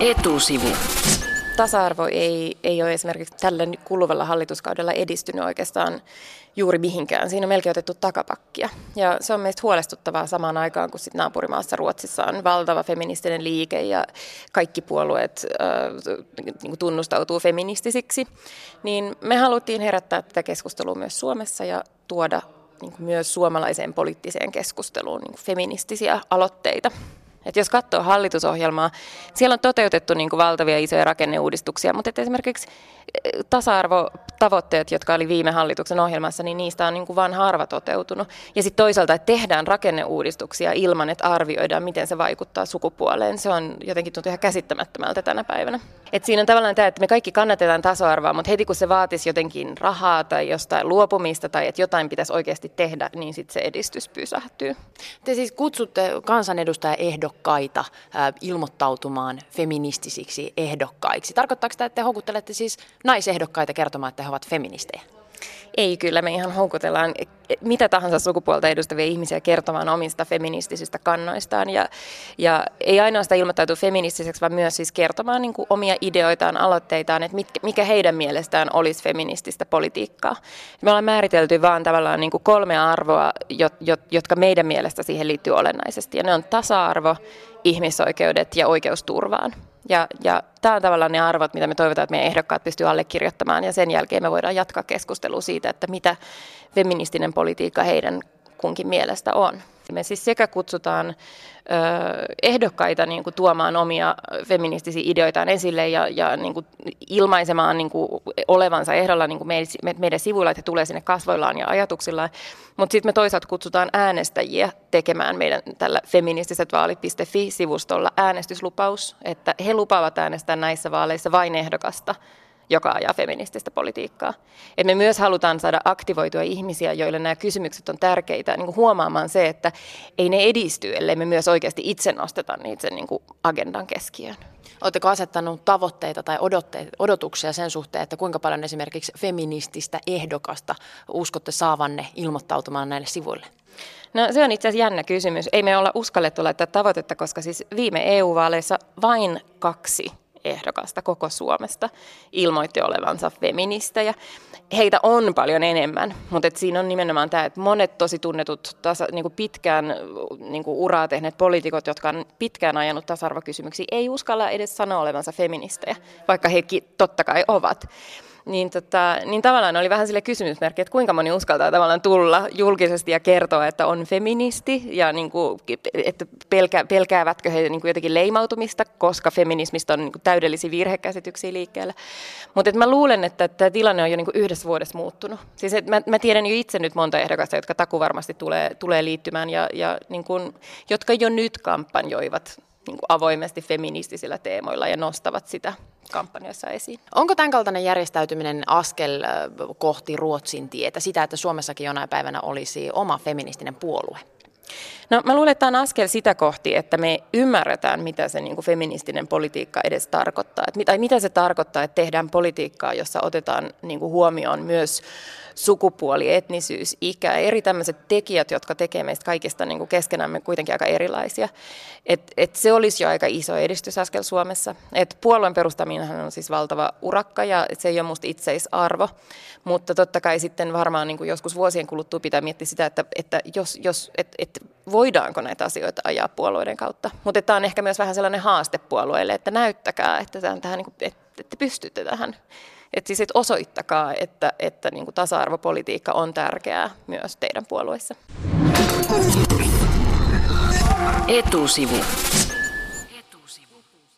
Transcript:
Etusivu. Tasa-arvo ei, ei ole esimerkiksi tällä kuluvalla hallituskaudella edistynyt oikeastaan juuri mihinkään. Siinä on melkein otettu takapakkia. Ja se on meistä huolestuttavaa samaan aikaan, kun sit naapurimaassa Ruotsissa on valtava feministinen liike ja kaikki puolueet äh, niin tunnustautuu feministisiksi. Niin me haluttiin herättää tätä keskustelua myös Suomessa ja tuoda niin myös suomalaiseen poliittiseen keskusteluun niin feministisiä aloitteita. Et jos katsoo hallitusohjelmaa, siellä on toteutettu niin kuin valtavia isoja rakenneuudistuksia, mutta että esimerkiksi eh, tasa-arvotavoitteet, jotka oli viime hallituksen ohjelmassa, niin niistä on niin kuin vain harva toteutunut. Ja sitten toisaalta, että tehdään rakenneuudistuksia ilman, että arvioidaan, miten se vaikuttaa sukupuoleen. Se on jotenkin tuntuu ihan käsittämättömältä tänä päivänä. Et siinä on tavallaan tämä, että me kaikki kannatetaan tasa-arvoa, mutta heti kun se vaatisi jotenkin rahaa tai jostain luopumista tai että jotain pitäisi oikeasti tehdä, niin sitten se edistys pysähtyy. Te siis kutsutte kansanedustajaehdokkaita ilmoittautumaan feministisiksi ehdokkaiksi. Tarkoittaako tämä, että te houkuttelette siis naisehdokkaita kertomaan, että he ovat feministejä? Ei kyllä, me ihan houkutellaan mitä tahansa sukupuolta edustavia ihmisiä kertomaan omista feministisistä kannoistaan. Ja, ja ei ainoastaan ilmoittautu feministiseksi, vaan myös siis kertomaan niin kuin omia ideoitaan, aloitteitaan, että mitkä, mikä heidän mielestään olisi feminististä politiikkaa. Me ollaan määritelty vaan tavallaan niin kuin kolme arvoa, jotka meidän mielestä siihen liittyy olennaisesti. Ja ne on tasa-arvo, ihmisoikeudet ja oikeusturvaan. Ja, ja tämä on tavallaan ne arvot, mitä me toivotaan, että meidän ehdokkaat pystyy allekirjoittamaan. Ja sen jälkeen me voidaan jatkaa keskustelua siitä, että mitä feministinen politiikka heidän kunkin mielestä on. Me siis sekä kutsutaan ehdokkaita niin kuin, tuomaan omia feministisiä ideoitaan esille ja, ja niin kuin, ilmaisemaan niin kuin, olevansa ehdolla niin kuin meidän, meidän sivuilla, että he tulee sinne kasvoillaan ja ajatuksillaan. Mutta sitten me toisaalta kutsutaan äänestäjiä tekemään meidän tällä feministiset vaalit.fi-sivustolla äänestyslupaus, että he lupaavat äänestää näissä vaaleissa vain ehdokasta, joka ajaa feminististä politiikkaa. Et me myös halutaan saada aktivoitua ihmisiä, joille nämä kysymykset on tärkeitä, niin kuin huomaamaan se, että ei ne edisty, ellei me myös oikeasti itse nosteta niitä sen niin kuin agendan keskiöön. Oletteko asettanut tavoitteita tai odotuksia sen suhteen, että kuinka paljon esimerkiksi feminististä ehdokasta uskotte saavanne ilmoittautumaan näille sivuille? No se on itse asiassa jännä kysymys. Ei me olla uskallettu laittaa tavoitetta, koska siis viime EU-vaaleissa vain kaksi ehdokasta koko Suomesta ilmoitti olevansa feministejä. Heitä on paljon enemmän, mutta et siinä on nimenomaan tämä, että monet tosi tunnetut tasa, niin kuin pitkään niin kuin uraa tehneet poliitikot, jotka on pitkään ajanut tasa-arvokysymyksiä, ei uskalla edes sanoa olevansa feministejä, vaikka he totta kai ovat niin, tota, niin tavallaan oli vähän sille kysymysmerkki, että kuinka moni uskaltaa tavallaan tulla julkisesti ja kertoa, että on feministi ja niin kuin, että pelkä, pelkäävätkö he niin kuin jotenkin leimautumista, koska feminismistä on niin kuin täydellisiä virhekäsityksiä liikkeellä. Mutta mä luulen, että tämä tilanne on jo niin kuin yhdessä vuodessa muuttunut. Siis että mä, mä tiedän jo itse nyt monta ehdokasta, jotka taku varmasti tulee, tulee liittymään ja, ja niin kuin, jotka jo nyt kampanjoivat niin kuin avoimesti feministisillä teemoilla ja nostavat sitä kampanjassa esiin. Onko tämän kaltainen järjestäytyminen askel kohti Ruotsin tietä, sitä, että Suomessakin jonain päivänä olisi oma feministinen puolue? No mä luulen, että tämä on askel sitä kohti, että me ymmärretään, mitä se niin kuin feministinen politiikka edes tarkoittaa. Et, tai mitä se tarkoittaa, että tehdään politiikkaa, jossa otetaan niin kuin huomioon myös sukupuoli, etnisyys, ikä, eri tämmöiset tekijät, jotka tekee meistä kaikista niin kuin keskenämme kuitenkin aika erilaisia. Et, et se olisi jo aika iso edistysaskel Suomessa. Et puolueen perustaminen on siis valtava urakka ja se ei ole musta itseisarvo, mutta totta kai sitten varmaan niin kuin joskus vuosien kuluttua pitää miettiä sitä, että, että jos, jos, et, et voidaanko näitä asioita ajaa puolueiden kautta. Mutta tämä on ehkä myös vähän sellainen haaste puolueille, että näyttäkää, että, tähän, niin että, että pystytte tähän. Että siis et osoittakaa, että, että niin kuin tasa-arvopolitiikka on tärkeää myös teidän puolueissa. Etusivu.